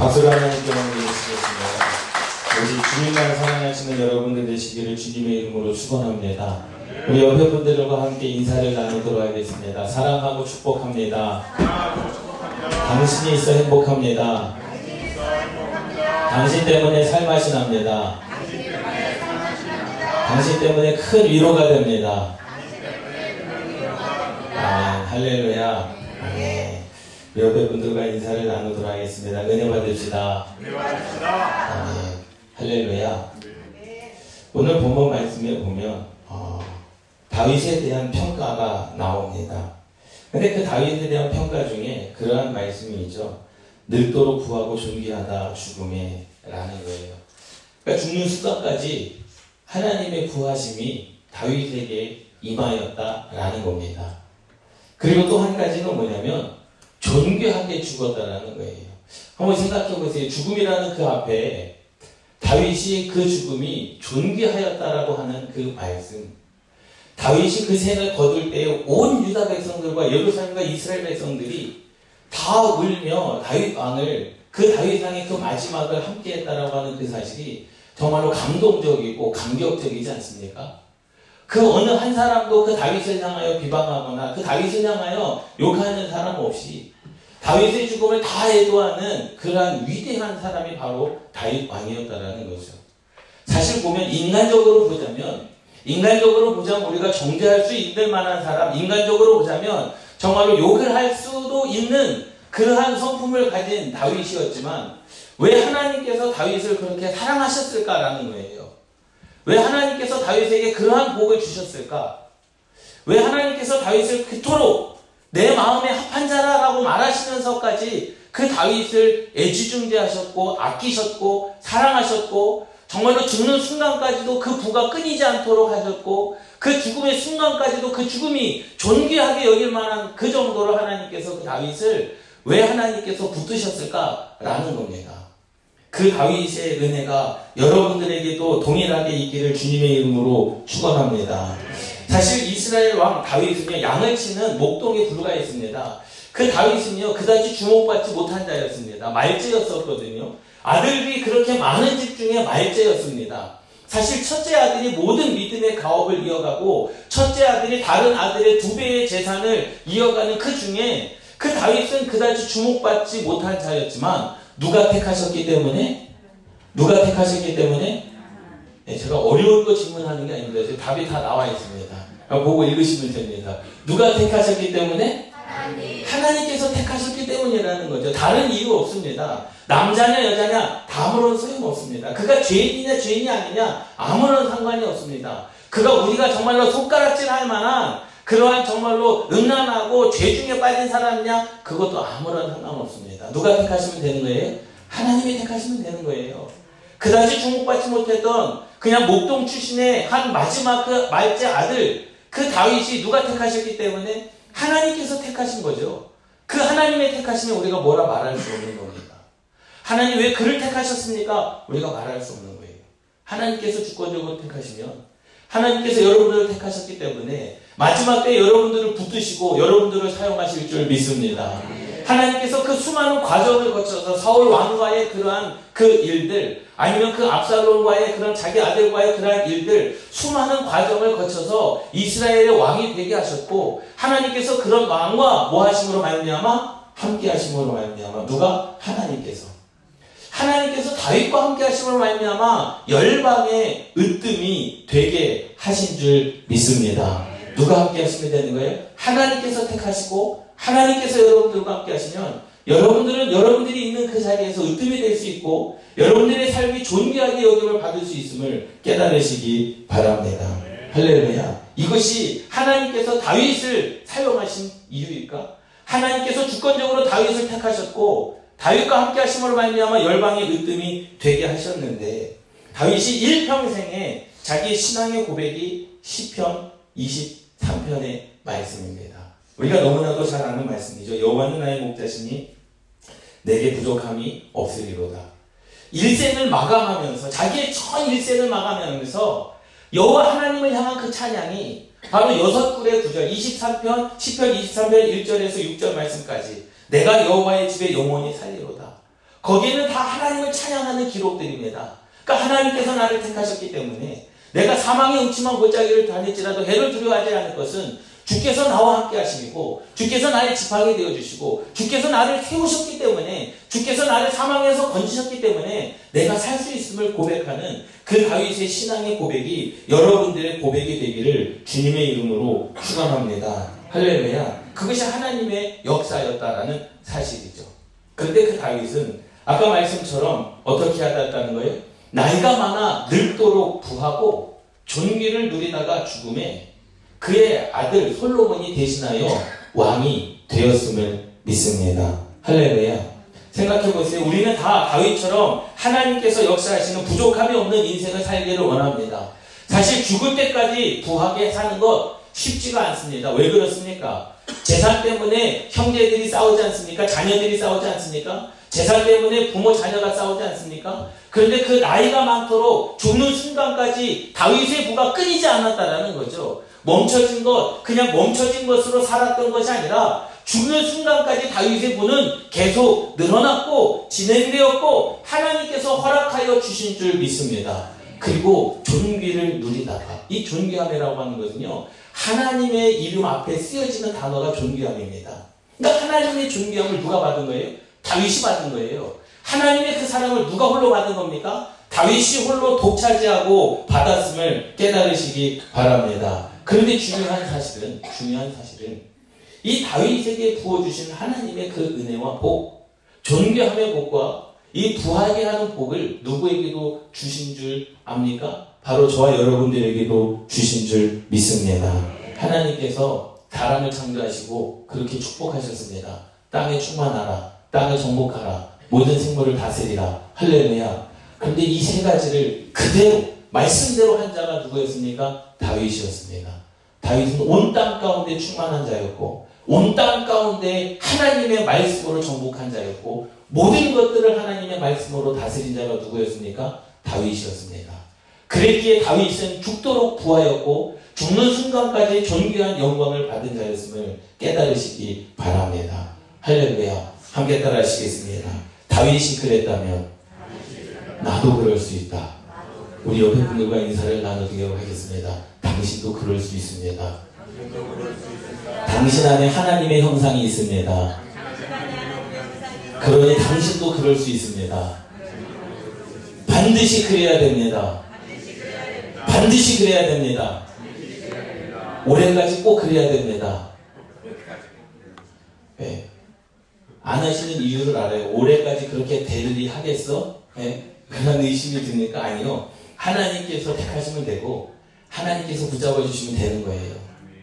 박수를 하나님께 드리겠습니다. 오직 주님만 사랑하시는 여러분들 되시기를 주님의 이름으로 축원합니다. 우리 옆에 분들과 함께 인사를 나누도록 하겠습니다. 사랑하고 축복합니다. 당신이 있어 행복합니다. 당신 때문에 삶맛이 납니다. 당신 때문에 큰 위로가 됩니다. 아멘. 할렐루야. 아멘. 우리 옆에 분들과 인사를 나누도록 하겠습니다. 은혜 받읍시다. 아멘. 할렐루야. 오늘 본문 말씀에 보면 어, 다윗에 대한 평가가 나옵니다. 근데 그 다윗에 대한 평가 중에 그러한 말씀이 있죠. 늙도록 구하고 존귀하다 죽음에 라는 거예요. 그러니까 죽는 순간까지 하나님의 구하심이 다윗에게 임하였다라는 겁니다. 그리고 또 한 가지는 뭐냐면 존귀하게 죽었다라는 거예요. 한번 생각해 보세요. 죽음이라는 그 앞에 다윗이 그 죽음이 존귀하였다라고 하는 그 말씀. 다윗이 그 생을 거둘 때 온 유다 백성들과 예루살렘과 이스라엘 백성들이 다 울며 다윗 왕을 그 다윗 왕의 그 마지막을 함께했다라고 하는 그 사실이 정말로 감동적이고 감격적이지 않습니까? 그 어느 한 사람도 그 다윗을 향하여 비방하거나 그 다윗을 향하여 욕하는 사람 없이 다윗의 죽음을 다 애도하는 그러한 위대한 사람이 바로 다윗 왕이었다라는 거죠. 사실 보면 인간적으로 보자면 인간적으로 보자면 우리가 정죄할 수 있는 만한 사람, 인간적으로 보자면 정말로 욕을 할 수도 있는 그러한 성품을 가진 다윗이었지만 왜 하나님께서 다윗을 그렇게 사랑하셨을까라는 거예요. 왜 하나님께서 다윗에게 그러한 복을 주셨을까? 왜 하나님께서 다윗을 그토록 내 마음에 합한 자라라고 말하시면서까지 그 다윗을 애지중지하셨고 아끼셨고 사랑하셨고 정말로 죽는 순간까지도 그 부가 끊이지 않도록 하셨고 그 죽음의 순간까지도 그 죽음이 존귀하게 여길 만한 그 정도로 하나님께서 그 다윗을 왜 하나님께서 붙드셨을까라는 겁니다. 그 다윗의 은혜가 여러분들에게도 동일하게 있기를 주님의 이름으로 축원합니다. 사실 이스라엘 왕 다윗은요 양을 치는 목동에 불과했습니다. 그 다윗은요 그다지 주목받지 못한 자였습니다. 말제였었거든요. 아들이 그렇게 많은 집 중에 말제였습니다. 사실 첫째 아들이 모든 믿음의 가업을 이어가고 첫째 아들이 다른 아들의 두 배의 재산을 이어가는 그 중에 그 다윗은 그다지 주목받지 못한 자였지만 누가 택하셨기 때문에 누가 택하셨기 때문에 네, 제가 어려운 거 질문하는 게 아닙니다. 답이 다 나와 있습니다. 보고 읽으시면 됩니다. 누가 택하셨기 때문에 하나님께서 택하셨기 때문이라는 거죠. 다른 이유 없습니다. 남자냐 여자냐 아무런 소용 없습니다. 그가 죄인이냐 죄인이 아니냐 아무런 상관이 없습니다. 그가 우리가 정말로 손가락질 할 만한 그러한 정말로 음란하고 죄 중에 빠진 사람이냐 그것도 아무런 상관없습니다. 누가 택하시면 되는 거예요? 하나님이 택하시면 되는 거예요. 그다지 주목받지 못했던 그냥 목동 출신의 한 마지막 그 말째 아들 그 다윗이 누가 택하셨기 때문에 하나님께서 택하신 거죠. 그 하나님의 택하시면 우리가 뭐라 말할 수 없는 겁니다. 하나님 왜 그를 택하셨습니까? 우리가 말할 수 없는 거예요. 하나님께서 주권적으로 택하시면 하나님께서 여러분들을 택하셨기 때문에 마지막 때 여러분들을 붙드시고 여러분들을 사용하실 줄 믿습니다. 하나님께서 그 수많은 과정을 거쳐서 사울 왕과의 그러한 그 일들 아니면 그 압살롬과의 그런 자기 아들과의 그러한 일들 수많은 과정을 거쳐서 이스라엘의 왕이 되게 하셨고 하나님께서 그런 왕과 뭐 하심으로 말미암아 함께 하심으로 말미암아 누가 하나님께서 하나님께서 다윗과 함께 하심으로 말미암아 열방의 으뜸이 되게 하신 줄 믿습니다. 누가 함께 하시면 되는 거예요? 하나님께서 택하시고 하나님께서 여러분들과 함께 하시면 여러분들은 여러분들이 있는 그 자리에서 으뜸이 될 수 있고 여러분들의 삶이 존귀하게 여김을 받을 수 있음을 깨달으시기 바랍니다. 할렐루야. 이것이 하나님께서 다윗을 사용하신 이유일까? 하나님께서 주권적으로 다윗을 택하셨고 다윗과 함께 하심으로 말미암아 열방의 으뜸이 되게 하셨는데 다윗이 일평생에 자기의 신앙의 고백이 시편 23편의 말씀입니다. 우리가 너무나도 잘 아는 말씀이죠. 여호와는 나의 목자시니 내게 부족함이 없으리로다. 일생을 마감하면서 자기의 전 일생을 마감하면서 여호와 하나님을 향한 그 찬양이 바로 여섯 굴의 구절 23편 10편 23편 1절에서 6절 말씀까지 내가 여호와의 집에 영원히 살리로다. 거기에는 다 하나님을 찬양하는 기록들입니다. 그러니까 하나님께서 나를 택하셨기 때문에 내가 사망의 음침한 골짜기를 다닐지라도 해를 두려워하지 않을 것은 주께서 나와 함께 하시고 주께서 나의 지팡이 되어 주시고 주께서 나를 세우셨기 때문에 주께서 나를 사망에서 건지셨기 때문에 내가 살 수 있음을 고백하는 그 다윗의 신앙의 고백이 여러분들의 고백이 되기를 주님의 이름으로 축원합니다. 할렐루야. 그것이 하나님의 역사였다라는 사실이죠. 그런데 그 다윗은 아까 말씀처럼 어떻게 하다는 거예요? 나이가 많아 늙도록 부하고 존귀를 누리다가 죽음에 그의 아들 솔로몬이 대신하여 왕이 되었음을 믿습니다. 할렐루야. 생각해 보세요. 우리는 다 다윗처럼 하나님께서 역사하시는 부족함이 없는 인생을 살기를 원합니다. 사실 죽을 때까지 부하게 사는 것 쉽지가 않습니다. 왜 그렇습니까? 재산 때문에 형제들이 싸우지 않습니까? 자녀들이 싸우지 않습니까? 재산 때문에 부모 자녀가 싸우지 않습니까? 그런데 그 나이가 많도록 죽는 순간까지 다윗의 부가 끊이지 않았다라는 거죠. 멈춰진 것, 그냥 멈춰진 것으로 살았던 것이 아니라 죽는 순간까지 다윗의 부는 계속 늘어났고 진행되었고 하나님께서 허락하여 주신 줄 믿습니다. 그리고 존귀를 누리다가 이 존귀함이라고 하는 것은요 하나님의 이름 앞에 쓰여지는 단어가 존귀함입니다. 그러니까 하나님의 존귀함을 누가 받은 거예요? 다윗이 받은 거예요. 하나님의 그 사랑을 누가 홀로 받은 겁니까? 다윗이 홀로 독차지하고 받았음을 깨달으시기 바랍니다. 그런데 중요한 사실은 중요한 사실은 이 다윗에게 부어주신 하나님의 그 은혜와 복, 존귀함의 복과 이 부하게 하는 복을 누구에게도 주신 줄 압니까? 바로 저와 여러분들에게도 주신 줄 믿습니다. 하나님께서 사람을 창조하시고 그렇게 축복하셨습니다. 땅에 충만하라, 땅에 정복하라, 모든 생물을 다스리라. 할렐루야. 그런데 이 세 가지를 그대로 말씀대로 한 자가 누구였습니까? 다윗이었습니다. 다윗은 온 땅 가운데 충만한 자였고 온 땅 가운데 하나님의 말씀으로 정복한 자였고 모든 것들을 하나님의 말씀으로 다스린 자가 누구였습니까? 다윗이었습니다. 그랬기에 다윗은 죽도록 부하였고 죽는 순간까지 존귀한 영광을 받은 자였음을 깨달으시기 바랍니다. 할렐루야. 함께 따라 하시겠습니다. 다윗이 그랬다면 나도 그럴 수 있다. 우리 옆에 분들과 인사를 나누도록 하겠습니다. 당신도 그럴 수 있습니다. 당신 안에 하나님의 형상이 있습니다. 그러니 당신도 그럴 수 있습니다. 반드시 그래야 됩니다. 반드시 그래야 됩니다. 올해까지 꼭 그래야 됩니다. 네. 안 하시는 이유를 알아요. 올해까지 그렇게 되리 하겠어? 네. 그런 의심이 드니까 아니요. 하나님께서 택하시면 되고 하나님께서 붙잡아 주시면 되는 거예요.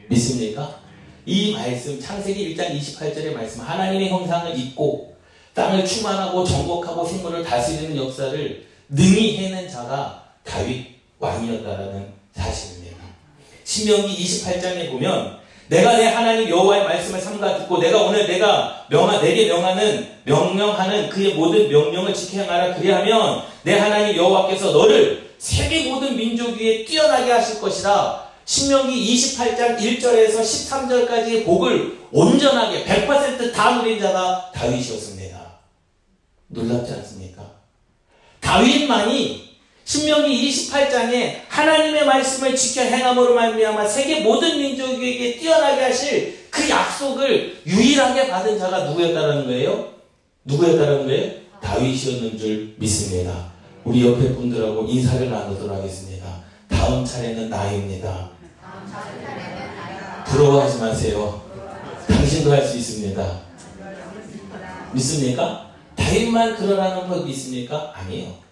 믿습니까? 이 말씀 창세기 1장 28절의 말씀 하나님의 형상을 잊고 땅을 충만하고 정복하고 생물을 다스리는 역사를 능히 해낸 자가 다윗 왕이었다라는 사실입니다. 신명기 28장에 보면 내가 내 하나님 여호와의 말씀을 삼가 듣고 내가 오늘 내가 명하 내게 명하는 명령하는 그의 모든 명령을 지켜 행하라 그리하면 내 하나님 여호와께서 너를 세계 모든 민족 위에 뛰어나게 하실 것이라 신명기 28장 1절에서 13절까지의 복을 온전하게 100%다 누린 자가 다윗이었습니다. 놀랍지 않습니까? 다윗만이 신명기 28장에 하나님의 말씀을 지켜 행함으로 말미암아 세계 모든 민족에게 뛰어나게 하실 그 약속을 유일하게 받은 자가 누구였다는 거예요? 누구였다는 거예요? 다윗이었는 줄 믿습니다. 우리 옆에 분들하고 인사를 나누도록 하겠습니다. 다음 차례는 나입니다. 부러워하지 마세요. 당신도 할 수 있습니다. 믿습니까? 다윗만 그러라는 법 믿습니까? 아니에요.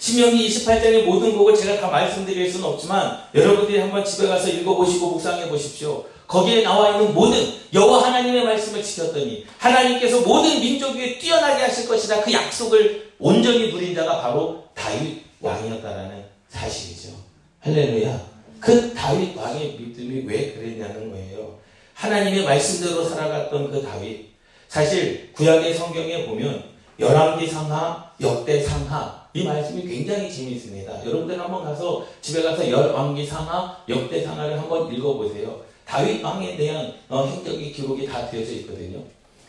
신명기 28장의 모든 곡을 제가 다 말씀드릴 수는 없지만 여러분들이 한번 집에 가서 읽어보시고 묵상해 보십시오. 거기에 나와 있는 모든 여호와 하나님의 말씀을 지켰더니 하나님께서 모든 민족 위에 뛰어나게 하실 것이다. 그 약속을 온전히 누린 자가 바로 다윗 왕이었다라는 사실이죠. 할렐루야. 그 다윗 왕의 믿음이 왜 그랬냐는 거예요. 하나님의 말씀대로 살아갔던 그 다윗. 사실 구약의 성경에 보면 열왕기 상하, 역대 상하 이 말씀이 굉장히 재미있습니다. 여러분들 한번 가서 집에 가서 열왕기 상하, 역대 상하를 한번 읽어보세요. 다윗 왕에 대한 어, 행적인 기록이 다 되어져 있거든요.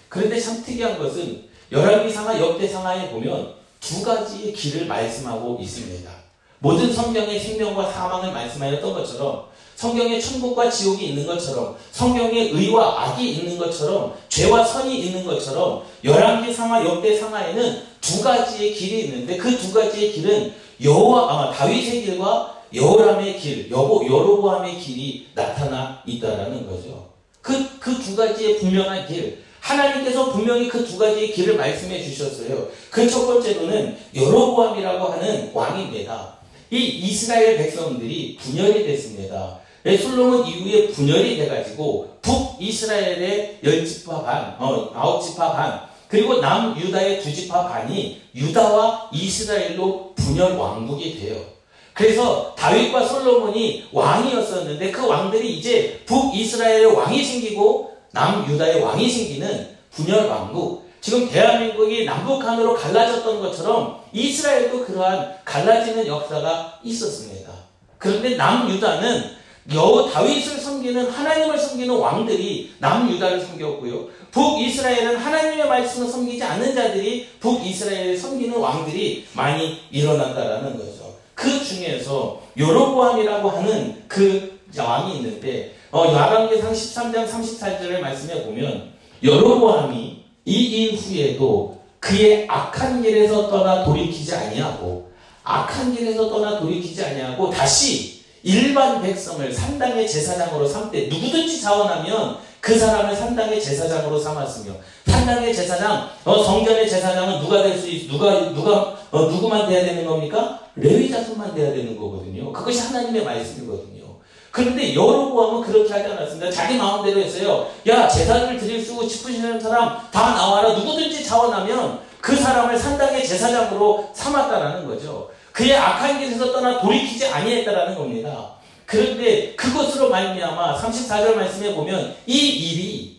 그런데 참 특이한 것은 열왕기 상하 역대 상하에 보면 두 가지의 길을 말씀하고 있습니다. 모든 성경의 생명과 사망을 말씀하였던 것처럼 성경에 천국과 지옥이 있는 것처럼 성경에 의와 악이 있는 것처럼 죄와 선이 있는 것처럼 열왕기 상하 역대 상하에는 두 가지의 길이 있는데 그 두 가지의 길은 여호와 아, 다윗의 길과 여호람의 길, 여보 여로보암의 길이 나타나 있다라는 거죠. 그 그 두 가지의 분명한 길, 하나님께서 분명히 그 두 가지의 길을 말씀해 주셨어요. 그 첫 번째로는 여로보암이라고 하는 왕입니다. 이 이스라엘 백성들이 분열이 됐습니다. 솔로몬 이후에 분열이 돼가지고 북 이스라엘의 열 지파 반, 어, 아홉 지파 반, 그리고 남유다의 두 지파 반이 유다와 이스라엘로 분열 왕국이 돼요. 그래서 다윗과 솔로몬이 왕이었었는데 그 왕들이 이제 북이스라엘의 왕이 생기고 남유다의 왕이 생기는 분열 왕국. 지금 대한민국이 남북한으로 갈라졌던 것처럼 이스라엘도 그러한 갈라지는 역사가 있었습니다. 그런데 남유다는 여호 다윗을 섬기는 하나님을 섬기는 왕들이 남유다를 섬겼고요. 북이스라엘은 하나님의 말씀을 섬기지 않는 자들이 북이스라엘을 섬기는 왕들이 많이 일어났다라는 거죠. 그 중에서 요로보암이라고 하는 그 왕이 있는데 어, 야광계상 13장 34절의 말씀에 보면 여로보암이 이 일 후에도 그의 악한 길에서 떠나 돌이키지 아니하고 악한 길에서 떠나 돌이키지 아니하고 다시 일반 백성을 산당의 제사장으로 삼되 누구든지 자원하면 그 사람을 산당의 제사장으로 삼았으며 산당의 제사장 어, 성전의 제사장은 누가 될 수 있, 누가 누가 어, 누구만 돼야 되는 겁니까? 레위 자손만 돼야 되는 거거든요. 그것이 하나님의 말씀이거든요. 그런데 여로보암은 그렇게 하지 않았습니다. 자기 마음대로 했어요. 야 제사를 드릴 수 싶으시는 사람 다 나와라. 누구든지 자원하면 그 사람을 산당의 제사장으로 삼았다라는 거죠. 그의 악한 길에서 떠나 돌이키지 아니했다라는 겁니다. 그런데 그것으로 말미암아 34절 말씀에 보면 이 일이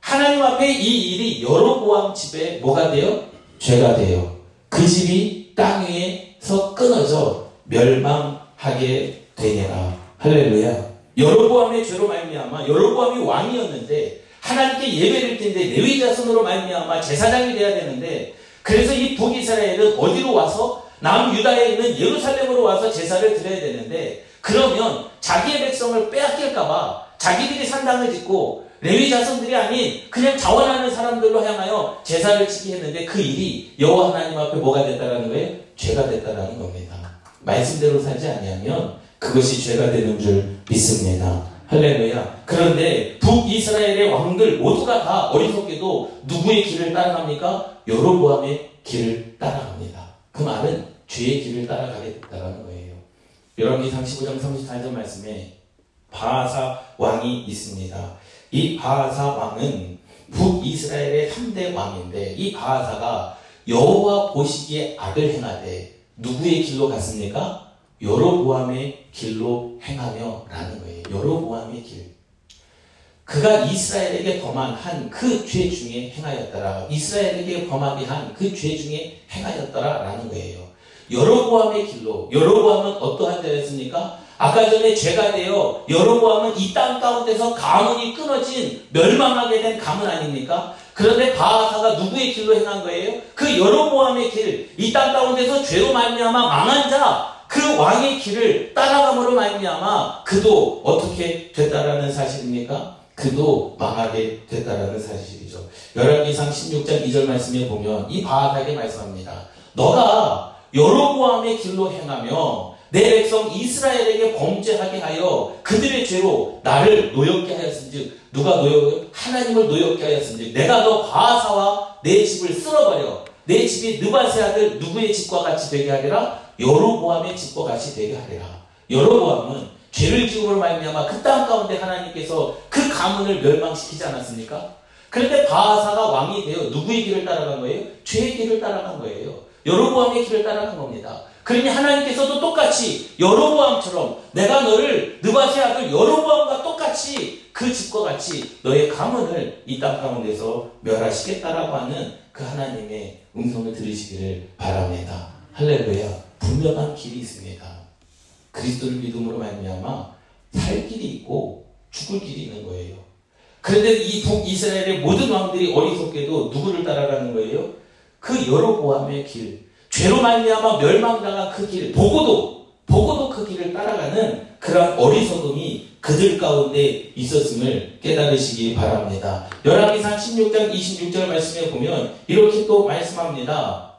하나님 앞에 이 일이 여로보암 집에 뭐가 돼요? 죄가 돼요. 그 집이 땅 위에서 끊어져 멸망하게 되니라. 할렐루야. 여로보암의 죄로 말미암아 여로보암이 왕이었는데 하나님께 예배를 드는데 레위 자손으로 말미암아 제사장이 돼야 되는데 그래서 이 북이스라엘은 어디로 와서 남유다에 있는 예루살렘으로 와서 제사를 드려야 되는데 그러면 자기의 백성을 빼앗길까봐 자기들이 산당을 짓고 레위 자손들이 아닌 그냥 자원하는 사람들로 향하여 제사를 치게 했는데 그 일이 여호와 하나님 앞에 뭐가 됐다라는 거예요? 죄가 됐다라는 겁니다. 말씀대로 살지 아니하면 그것이 죄가 되는 줄 믿습니다. 할렐루야. 그런데 북이스라엘의 왕들 모두가 다 어리석게도 누구의 길을 따라갑니까? 여로보암의 길을 따라갑니다. 그 말은 죄의 길을 따라가게 됐다는 거예요. 여러분기 35장 34절 말씀에 바하사 왕이 있습니다. 이 바하사 왕은 북이스라엘의 3대 왕인데 이 바하사가 여호와 보시기에 악을 행하되 누구의 길로 갔습니까? 여로보암의 길로 행하며 라는 거예요. 여로보암의 길. 그가 이스라엘에게 범한 한그죄 중에 행하였더라. 이스라엘에게 범하게 한 그 죄 중에 행하였더라 라는 거예요. 여로보암의 길로 여로보암은 어떠한 자였습니까? 아까 전에 죄가 되어 여로보암은 이 땅 가운데서 가문이 끊어진 멸망하게 된 가문 아닙니까? 그런데 바하사가 누구의 길로 행한 거예요? 그 여로보암의 길, 이 땅 가운데서 죄로 말미암아 망한 자, 그 왕의 길을 따라감으로 말미암아 그도 어떻게 됐다라는 사실입니까? 그도 망하게 됐다라는 사실이죠. 열왕기상 16장 2절 말씀에 보면 이 바하에게 말씀합니다. 너가 여로보암의 길로 행하며 내 백성 이스라엘에게 범죄하게 하여 그들의 죄로 나를 노엽게 하였은즉 누가 노엽 하나님을 노엽게 하였은즉 내가 너 바하사와 내 집을 쓸어버려 내 집이 느바세 아들 누구의 집과 같이 되게 하리라 여로보암의 집과 같이 되게 하리라 여로보암은 죄를 지음으로 말미암아 그 땅 가운데 하나님께서 그 가문을 멸망시키지 않았습니까? 그런데 바하사가 왕이 되어 누구의 길을 따라간 거예요? 죄의 길을 따라간 거예요. 여로보암의 길을 따라간 겁니다. 그러니 하나님께서도 똑같이 여로보암처럼 내가 너를 느바세 아들 여로보암과 똑같이 그 집과 같이 너의 가문을 이 땅 가운데서 멸하시겠다라고 하는 그 하나님의 음성을 들으시기를 바랍니다. 할렐루야. 분명한 길이 있습니다. 그리스도를 믿음으로 말미암아 살 길이 있고 죽을 길이 있는 거예요. 그런데 이 북이스라엘의 모든 왕들이 어리석게도 누구를 따라가는 거예요? 그 여로보암의 길, 죄로 말미암아 멸망당한 그 길, 보고도 보고도 그 길을 따라가는 그런 어리석음이 그들 가운데 있었음을 깨달으시기 바랍니다. 열왕기상 16장 26절 말씀에 보면 이렇게 또 말씀합니다.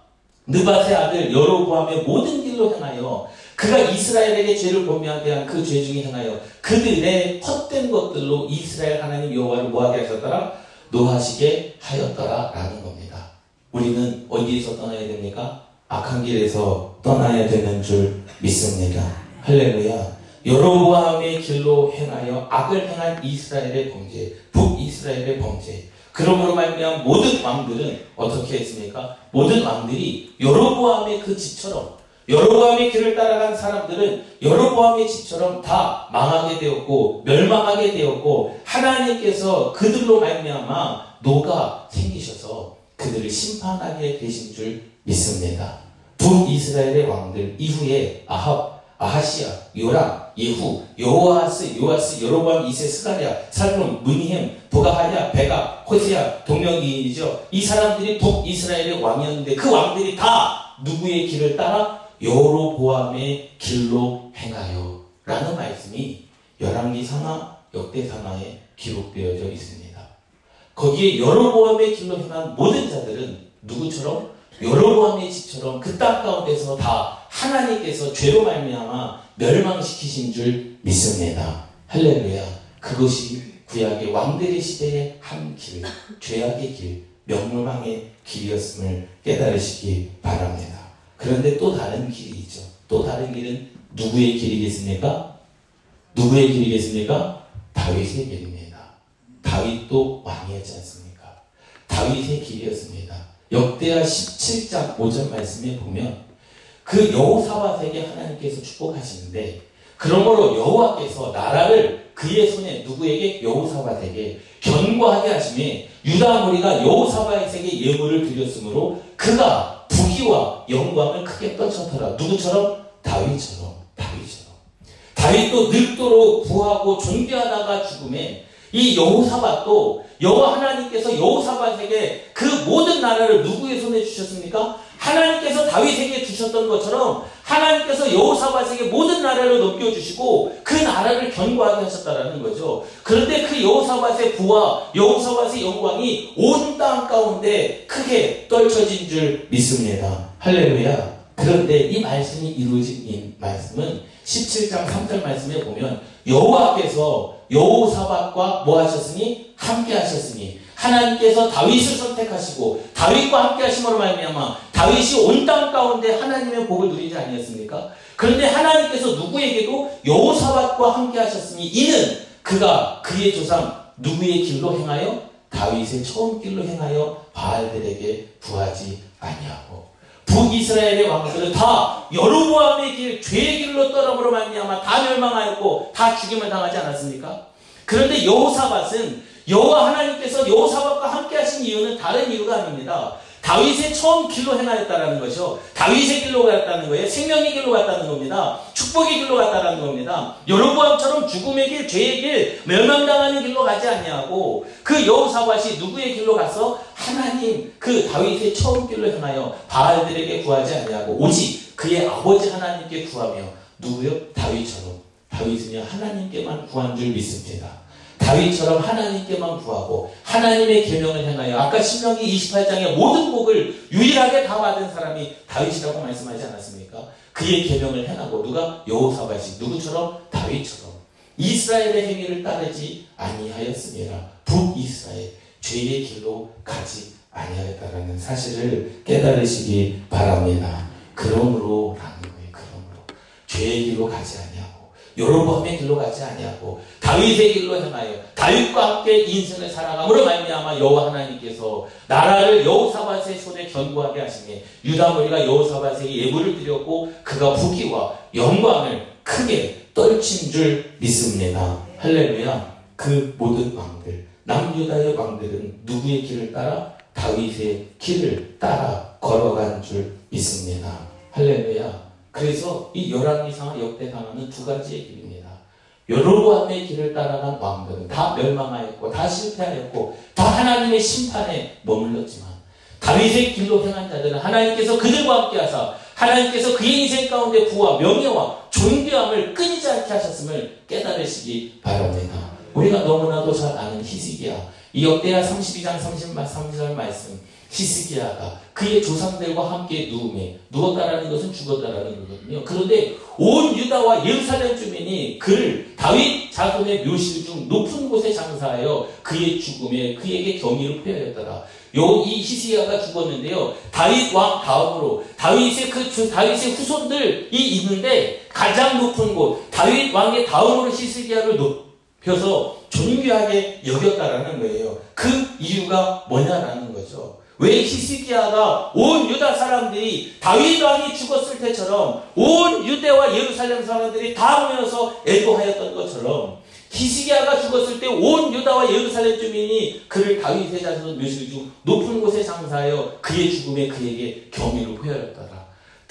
느바세 아들 여로보암의 모든 길로 행하여 그가 이스라엘에게 죄를 범하게 한그 죄 중에 행하여 그들의 헛된 것들로 이스라엘 하나님 여호와를 뭐하게 하셨더라? 노하시게 하였더라라는 겁니다. 우리는 어디에서 떠나야 됩니까? 악한 길에서 떠나야 되는 줄 믿습니다. 할렐루야. 여로보암의 길로 행하여 악을 행한 이스라엘의 범죄, 북이스라엘의 범죄. 그러므로 말미암 모든 왕들은 어떻게 했습니까? 모든 왕들이 여로보암의 그 짓처럼 여로보암의 길을 따라간 사람들은 여로보암의 집처럼 다 망하게 되었고 멸망하게 되었고 하나님께서 그들로 말미암아 노가 생기셔서 그들을 심판하게 되신 줄 믿습니다. 북이스라엘의 왕들 이후에 아합, 아하시야, 요람, 예후, 여호아스, 요아스, 여로보암, 이세, 스가랴, 살룸, 므나헴, 브가히야, 베가, 호세아, 동명이인이죠. 이 사람들이 북이스라엘의 왕이었는데 그 왕들이 다 누구의 길을 따라 여로보암의 길로 행하여 라는 말씀이 열왕기 상하 역대상하에 기록되어져 있습니다. 거기에 여로보암의 길로 행한 모든 자들은 누구처럼 여로보암의 집처럼 그 땅 가운데서 다 하나님께서 죄로 말미암아 멸망시키신 줄 믿습니다. 할렐루야. 그것이 구약의 왕들의 시대의 한 길, 죄악의 길, 명망의 길이었음을 깨달으시기 바랍니다. 그런데 또 다른 길이 있죠. 또 다른 길은 누구의 길이겠습니까? 누구의 길이겠습니까? 다윗의 길입니다. 다윗도 왕이었지 않습니까? 다윗의 길이었습니다. 역대하 17장 5절 말씀에 보면 그 여호사밧에게 하나님께서 축복하시는데 그러므로 여호와께서 나라를 그의 손에 누구에게 여호사밧에게 견고하게 하심에 유다 무리가 여호사밧에게 예물을 드렸으므로 그가 부귀와 영광을 크게 떨쳤더라. 누구처럼? 다윗처럼. 다윗처럼. 다윗도 늙도록 구하고 존귀하다가 죽음에 이 여호사밧도 여호와 하나님께서 여호사밧에게 그 모든 나라를 누구의 손에 주셨습니까? 하나님께서 다윗에게 주셨던 것처럼 하나님께서 여호사밧에게 모든 나라를 넘겨주시고 그 나라를 견고하게 하셨다라는 거죠. 그런데 그 여호사밧의 부와 여호사밧의 영광이 온 땅 가운데 크게 떨쳐진 줄 믿습니다. 할렐루야. 그런데 이 말씀이 이루어진 이 말씀은 17장 3절 말씀에 보면 여호와께서 여호사밧과 뭐 하셨으니? 함께 하셨으니. 하나님께서 다윗을 선택하시고 다윗과 함께 하심으로 말미암아 다윗이 온 땅 가운데 하나님의 복을 누리지 아니었습니까? 그런데 하나님께서 누구에게도 여호사밧과 함께 하셨으니 이는 그가 그의 조상 누구의 길로 행하여? 다윗의 처음 길로 행하여 바알들에게 구하지 아니하고 북이스라엘의 왕들은 다 여로보암의 길, 죄의 길로 떠남으로 말미암아 다 멸망하였고 다 죽임을 당하지 않았습니까? 그런데 여호사밧은 여호와 하나님께서 여호사밧과 함께 하신 이유는 다른 이유가 아닙니다. 다윗의 처음 길로 행하였다는 것이요. 다윗의 길로 갔다는 거예요. 생명의 길로 갔다는 겁니다. 축복의 길로 갔다는 겁니다. 여로보암처럼 죽음의 길, 죄의 길, 멸망당하는 길로 가지 않냐고 그 여호사밧이 누구의 길로 가서 하나님 그 다윗의 처음 길로 행하여 바알들에게 구하지 않냐고 오직 그의 아버지 하나님께 구하며 누구요? 다윗처럼 다윗은요 하나님께만 구한 줄 믿습니다. 다윗처럼 하나님께만 구하고 하나님의 계명을 행하여 아까 신명기 28장의 모든 복을 유일하게 다 받은 사람이 다윗이라고 말씀하지 않았습니까? 그의 계명을 행하고 누가 여호사밧이 누구처럼 다윗처럼 이스라엘의 행위를 따르지 아니하였습니다. 북이스라엘 죄의 길로 가지 아니하였다라는 사실을 깨달으시기 바랍니다. 그러므로 라는 거예요. 그러므로 죄의 길로 가지 아니하고 여로보암의 길로 가지 아니하고 다윗의 길로 행하여 다윗과 함께 인생을 살아감으로 말미암아 여호와 하나님께서 나라를 여호사밧의 손에 견고하게 하시니 유다 머리가 여호사밧에게 예물을 드렸고 그가 부귀와 영광을 크게 떨친 줄 믿습니다. 할렐루야. 그 모든 왕들 남유다의 왕들은 누구의 길을 따라 다윗의 길을 따라 걸어간 줄 믿습니다. 할렐루야. 그래서 이 열왕기상하 역대상하는 두 가지의 길입니다. 여로보암의 길을 따라간 왕들은 다 멸망하였고 다 실패하였고 다 하나님의 심판에 머물렀지만 다윗의 길로 행한 자들은 하나님께서 그들과 함께 하사 하나님께서 그의 인생 가운데 부와 명예와 존귀함을 끊이지 않게 하셨음을 깨달으시기 바랍니다. 우리가 너무나도 잘 아는 히스기야 이 역대하 32장 30절 말씀 히스기야가 그의 조상들과 함께 누움에 누웠다라는 것은 죽었다라는 거거든요. 그런데 온 유다와 예루살렘 주민이 그를 다윗 자손의 묘실 중 높은 곳에 장사하여 그의 죽음에 그에게 경의를 표하였더라. 요이 히스기야가 죽었는데요. 다윗 왕 다음으로 다윗의 그 다윗의 후손들이 있는데 가장 높은 곳 다윗 왕의 다음으로 히스기야를 높여서 존귀하게 여겼다라는 거예요. 그 이유가 뭐냐라는 거죠. 왜 히스기야가 온 유다 사람들이 다윗 왕이 죽었을 때처럼 온 유대와 예루살렘 사람들이 다 모여서 애도하였던 것처럼 히스기야가 죽었을 때 온 유다와 예루살렘 주민이 그를 다윗의 자손 묘실 중 높은 곳에 장사하여 그의 죽음에 그에게 경의를 표하였더라.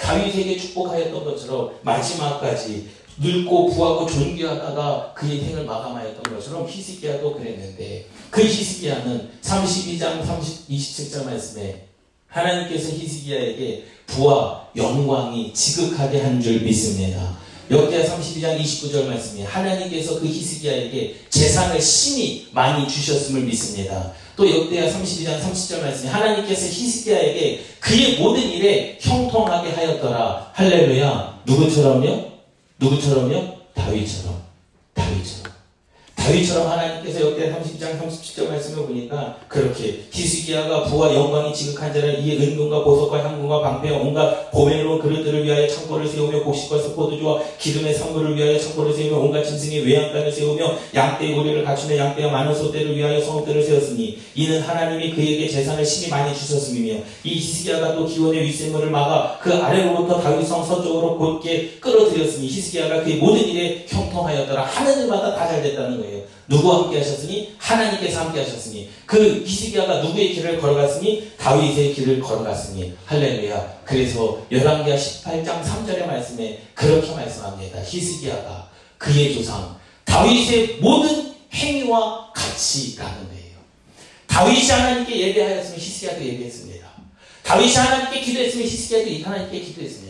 다윗에게 축복하였던 것처럼 마지막까지 늙고 부하고 존귀하다가 그의 생을 마감하였던 것처럼 히스기야도 그랬는데 그 히스기야는 32장 30, 27절 말씀에 하나님께서 히스기야에게 부와 영광이 지극하게 한 줄 믿습니다. 역대하 32장 29절 말씀에 하나님께서 그 히스기야에게 재산을 심히 많이 주셨음을 믿습니다. 또 역대하 32장 30절 말씀에 하나님께서 히스기야에게 그의 모든 일에 형통하게 하였더라. 할렐루야. 누구처럼요? 누구처럼요? 다윗처럼. 다윗처럼 하나님께서 역대 30장 37절 말씀을 보니까 그렇게 히스기야가 부와 영광이 지극한 자는 이에 은금과 보석과 향금과 방패와 온갖 고멜로 그릇들을 위하여 창고를 세우며 곡식과 스포드주와 기름의 선물을 위하여 창고를 세우며 온갖 짐승의 외양간을 세우며 양떼의 우리를 갖추며 양떼와 많은 소떼를 위하여 성읍들을 세웠으니 이는 하나님이 그에게 재산을 심히 많이 주셨음이며 이 히스기야가 또 기원의 윗샘물을 막아 그 아래로부터 다윗성 서쪽으로 곧게 끌어들였으니 히스기야가 그의 모든 일에 형통하였더라 하는 일마다 다 잘 됐다는 거예요. 누구와 함께 하셨으니 하나님께서 함께 하셨으니 그 히스기야가 누구의 길을 걸어갔으니 다윗의 길을 걸어갔으니 할렐루야. 그래서 열왕기하 18장 3절의 말씀에 그렇게 말씀합니다. 히스기야가 그의 조상 다윗의 모든 행위와 같이 라는 거예요. 다윗이 하나님께 예배하였으면 히스기야도 예배했습니다. 다윗이 하나님께 기도했으면 히스기야도 하나님께 기도했습니다.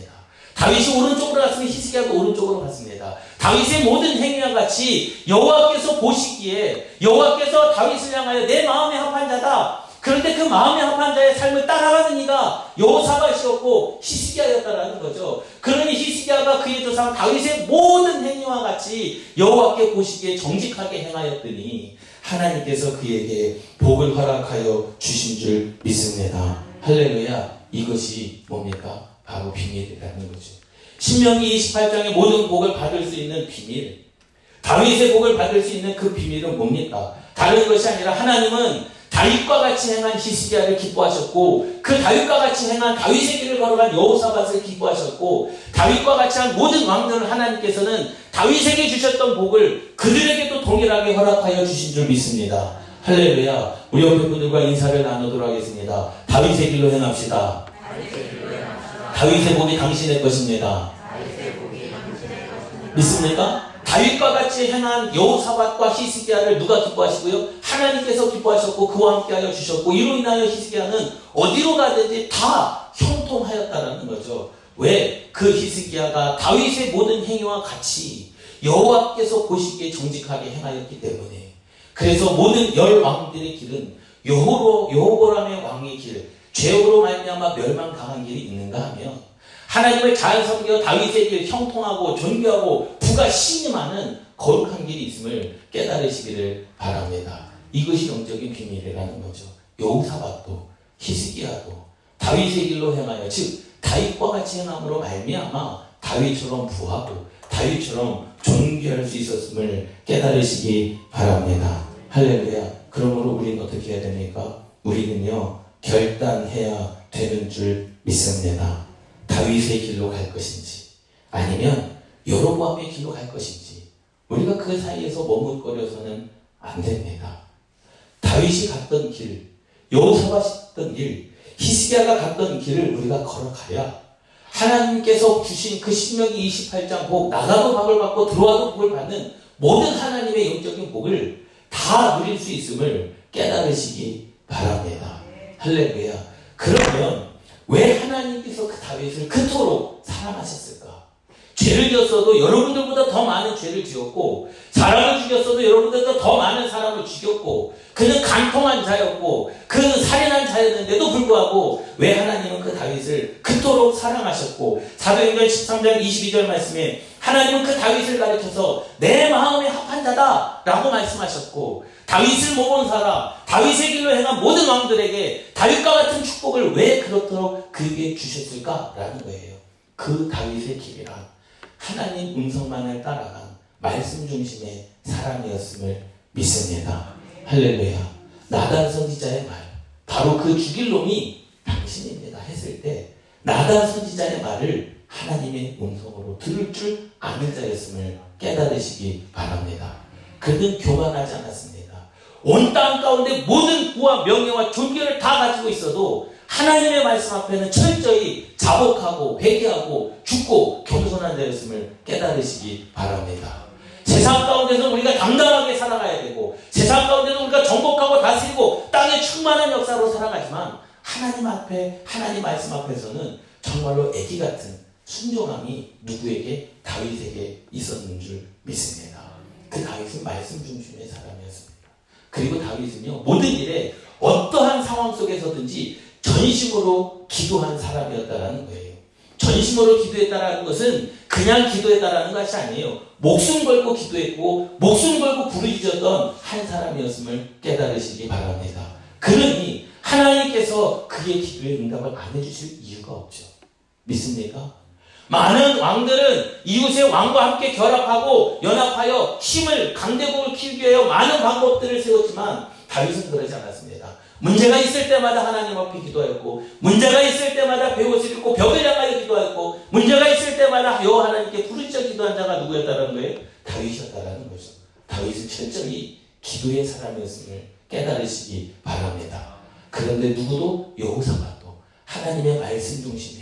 다윗이 오른쪽으로 갔으면 히스기야도 오른쪽으로 갔습니다. 다윗의 모든 행위와 같이 여호와께서 보시기에 여호와께서 다윗을 향하여 내 마음에 합한 자다. 그런데 그 마음에 합한 자의 삶을 따라가는 이가 여호사밧이었고 히스기야였다라는 거죠. 그러니 히스기야가 그의 조상 다윗의 모든 행위와 같이 여호와께 보시기에 정직하게 행하였더니 하나님께서 그에게 복을 허락하여 주신 줄 믿습니다. 할렐루야. 이것이 뭡니까? 바로 비밀이라는 거죠. 신명기 28장의 모든 복을 받을 수 있는 비밀. 다윗의 복을 받을 수 있는 그 비밀은 뭡니까? 다른 것이 아니라 하나님은 다윗과 같이 행한 히스기야를 기뻐하셨고 그 다윗과 같이 행한 다윗의 길을 걸어간 여호사밧을 기뻐하셨고 다윗과 같이 한 모든 왕들을 하나님께서는 다윗에게 주셨던 복을 그들에게도 동일하게 허락하여 주신 줄 믿습니다. 할렐루야. 우리 옆에 분들과 인사를 나누도록 하겠습니다. 다윗의 길로 행합시다. 다윗의 복이 당신의 것입니다. 믿습니까? 다윗과 같이 행한 여호사밧과 히스기야를 누가 기뻐하시고요? 하나님께서 기뻐하셨고 그와 함께하여 주셨고 이로 인하여 히스기야는 어디로 가든지 다 형통하였다라는 거죠. 왜? 그 히스기야가 다윗의 모든 행위와 같이 여호와께서 보시기에 정직하게 행하였기 때문에 그래서 모든 열 왕들의 길은 여호로 여호보람의 죄업으로 말미암아 멸망 당한 길이 있는가 하면 하나님을 잘 섬겨 다윗의 길 형통하고 존귀하고 부가 신임하는 거룩한 길이 있음을 깨달으시기를 바랍니다. 이것이 영적인 비밀이라는 거죠. 여우사밧도 히스기야도 다윗의 길로 행하여 즉 다윗과 같이 행함으로 말미암아 다윗처럼 부하고 다윗처럼 존귀할 수 있었음을 깨달으시기 바랍니다. 할렐루야. 그러므로 우리는 어떻게 해야 됩니까? 우리는요 결단해야 되는 줄 믿습니다. 다윗의 길로 갈 것인지 아니면 여로보암의 길로 갈 것인지 우리가 그 사이에서 머뭇거려서는 안 됩니다. 다윗이 갔던 길, 여호사밧이 갔던 길, 히스기야가 갔던 길을 우리가 걸어가야 하나님께서 주신 그 신명기 28장 복 나가도 복을 받고 들어와도 복을 받는 모든 하나님의 영적인 복을 다 누릴 수 있음을 깨달으시기 바랍니다. 할렐루야. 그러면 왜 하나님께서 그 다윗을 그토록 사랑하셨을까? 죄를 지었어도 여러분들보다 더 많은 죄를 지었고 사람을 죽였어도 여러분들보다 더 많은 사람을 죽였고 그는 간통한 자였고 그는 살인한 자였는데도 불구하고 왜 하나님은 그 다윗을 그토록 사랑하셨고 사도행전 13장 22절 말씀에 하나님은 그 다윗을 가르쳐서 내 마음에 합한 자다라고 말씀하셨고 다윗을 모본 사람 다윗의 길로 행한 모든 왕들에게 다윗과 같은 축복을 왜 그렇도록 그에게 주셨을까라는 거예요. 그 다윗의 길이란 하나님 음성만을 따라간 말씀 중심의 사람이었음을 믿습니다. 할렐루야. 나단 선지자의 말, 바로 그 죽일 놈이 당신입니다. 했을 때 나단 선지자의 말을 하나님의 음성으로 들을 줄 아는 자였음을 깨달으시기 바랍니다. 그는 교만하지 않았습니다. 온 땅 가운데 모든 부와 명예와 존귀를 다 가지고 있어도 하나님의 말씀 앞에는 철저히 자복하고 회개하고 죽고 겸손한 자였음을 깨달으시기 바랍니다. 세상 가운데서 우리가 당당하게 살아가야 되고 세상 가운데서 우리가 정복하고 다스리고 땅의 충만한 역사로 살아가지만 하나님 앞에 하나님 말씀 앞에서는 정말로 애기 같은 순종함이 누구에게 다윗에게 있었는 줄 믿습니다. 그 다윗은 말씀 중심의 사람이었습니다. 그리고 다윗은요 모든 일에 어떠한 상황 속에서든지 전심으로 기도한 사람이었다라는 거예요. 전심으로 기도했다라는 것은 그냥 기도했다라는 것이 아니에요. 목숨 걸고 기도했고 목숨 걸고 부르짖었던 한 사람이었음을 깨달으시기 바랍니다. 그러니 하나님께서 그의 기도에 응답을 안 해주실 이유가 없죠. 믿습니까? 많은 왕들은 이웃의 왕과 함께 결합하고 연합하여 힘을 강대국을 키우기 위하여 많은 방법들을 세웠지만 다윗은 그러지 않았습니다. 문제가 있을 때마다 하나님 앞에 기도했고 문제가 있을 때마다 배옷을 입고 벽을 향하여 기도했고 문제가 있을 때마다 여호와 하나님께 부르짖어 기도한 자가 누구였다는 거예요? 다윗이었다라는 거죠. 다윗은 철저히 기도의 사람이었음을 깨달으시기 바랍니다. 그런데 누구도 여호사밧도 하나님의 말씀 중심에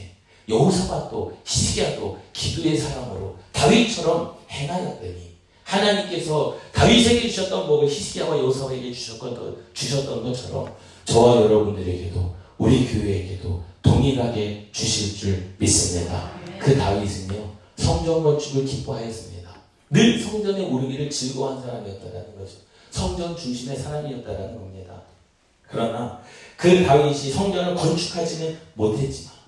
여호사밧도 히스기야도 기도의 사람으로 다윗처럼 행하였더니 하나님께서 다윗에게 주셨던 법을 히스기야와 여호사밧에게 주셨던 것처럼 저와 여러분들에게도 우리 교회에게도 동일하게 주실 줄 믿습니다. 그 다윗은요 성전 건축을 기뻐하였습니다. 늘 성전에 오르기를 즐거워한 사람이었다는 거죠. 성전 중심의 사람이었다는 겁니다. 그러나 그 다윗이 성전을 건축하지는 못했지만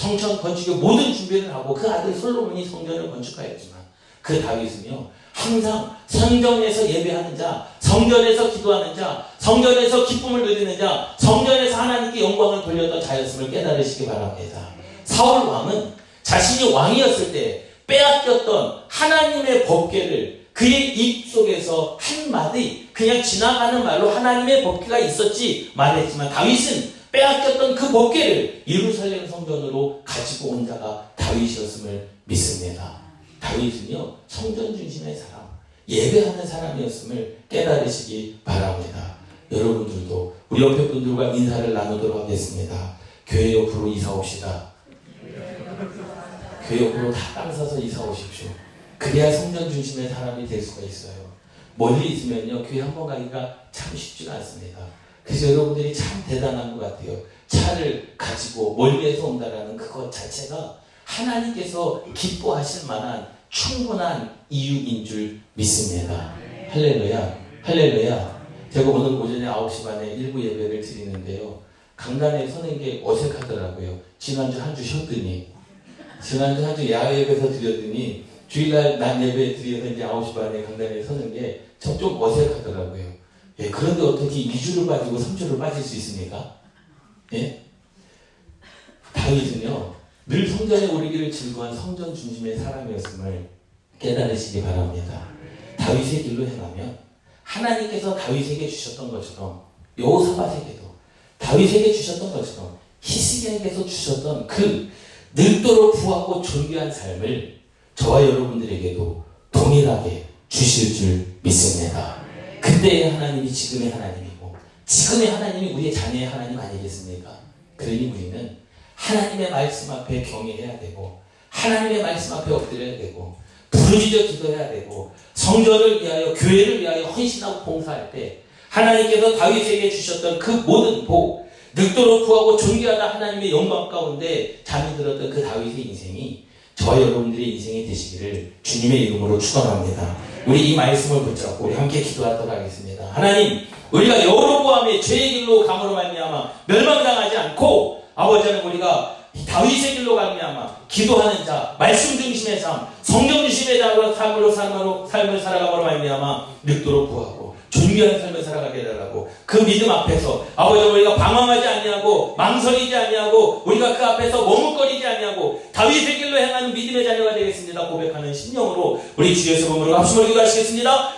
성전 건축의 모든 준비를 하고 그 아들 솔로몬이 성전을 건축하였지만 그 다윗은요 항상 성전에서 예배하는 자, 성전에서 기도하는 자, 성전에서 기쁨을 누리는 자, 성전에서 하나님께 영광을 돌렸던 자였음을 깨달으시기 바랍니다. 사울 왕은 자신이 왕이었을 때 빼앗겼던 하나님의 법궤를 그의 입 속에서 한마디 그냥 지나가는 말로 하나님의 법궤가 있었지 말했지만 다윗은 빼앗겼던 그 법궤를 예루살렘 성전으로 가지고 온 자가 다윗이었음을 믿습니다. 다윗은요 성전 중심의 사람, 예배하는 사람이었음을 깨달으시기 바랍니다. 여러분들도 우리 옆에 분들과 인사를 나누도록 하겠습니다. 교회 옆으로 이사 옵시다. 교회 옆으로 다 땅 사서 이사 오십시오. 그래야 성전 중심의 사람이 될 수가 있어요. 멀리 있으면요, 교회 한 번 가기가 참 쉽지가 않습니다. 그래서 여러분들이 참 대단한 것 같아요. 차를 가지고 멀리에서 온다라는 그것 자체가 하나님께서 기뻐하실 만한 충분한 이유인 줄 믿습니다. 할렐루야. 할렐루야. 제가 오늘 오전에 9시 반에 일부 예배를 드리는데요. 강단에 서는 게 어색하더라고요. 지난주 한 주 쉬었더니, 지난주 한 주 야외 예배에서 드렸더니, 주일날 난 예배 드려서 이제 9시 반에 강단에 서는 게좀 어색하더라고요. 예, 그런데 어떻게 2주를 빠지고 3주를 빠질 수 있습니까? 예? 다윗은요, 늘 성전에 오르기를 즐거운 성전 중심의 사람이었음을 깨달으시기 바랍니다. 다윗의 길로 행하면 하나님께서 다윗에게 주셨던 것처럼 여호사밧에게도 다윗에게 주셨던 것처럼 히스기야에게서 주셨던 그 늙도록 부하고 존귀한 삶을 저와 여러분들에게도 동일하게 주실 줄 믿습니다. 그때의 하나님이 지금의 하나님이고 지금의 하나님이 우리의 자녀의 하나님 아니겠습니까? 그러니 우리는 하나님의 말씀 앞에 경외해야 되고 하나님의 말씀 앞에 엎드려야 되고 부르짖어 기도해야 되고 성전을 위하여 교회를 위하여 헌신하고 봉사할 때 하나님께서 다윗에게 주셨던 그 모든 복, 늙도록 구하고 존귀하다 하나님의 영광 가운데 잠이 들었던 그 다윗의 인생이 저와 여러분들의 인생이 되시기를 주님의 이름으로 축원합니다. 우리 이 말씀을 붙잡고 함께 기도하도록 하겠습니다. 하나님, 우리가 여로보암의 죄의 길로 감으로 말미암아 멸망당하지 않고 아버지는 우리가 다윗의 길로 말미암아 기도하는 자, 말씀 중심의 삶, 성경 중심의 자로 삶으로 삶으로 삶을 살아감으로 말미암아 늙도록 구하고 존귀한 삶을 살아가게 해달라고. 그 믿음 앞에서 아버지 우리가 방황하지 아니하고 망설이지 아니하고 우리가 그 앞에서 머뭇거리지 아니하고 다윗의 길로 행하는 믿음의 자녀가 되겠습니다. 고백하는 심령으로 우리 주의 소금으로 합심을 기도하시겠습니다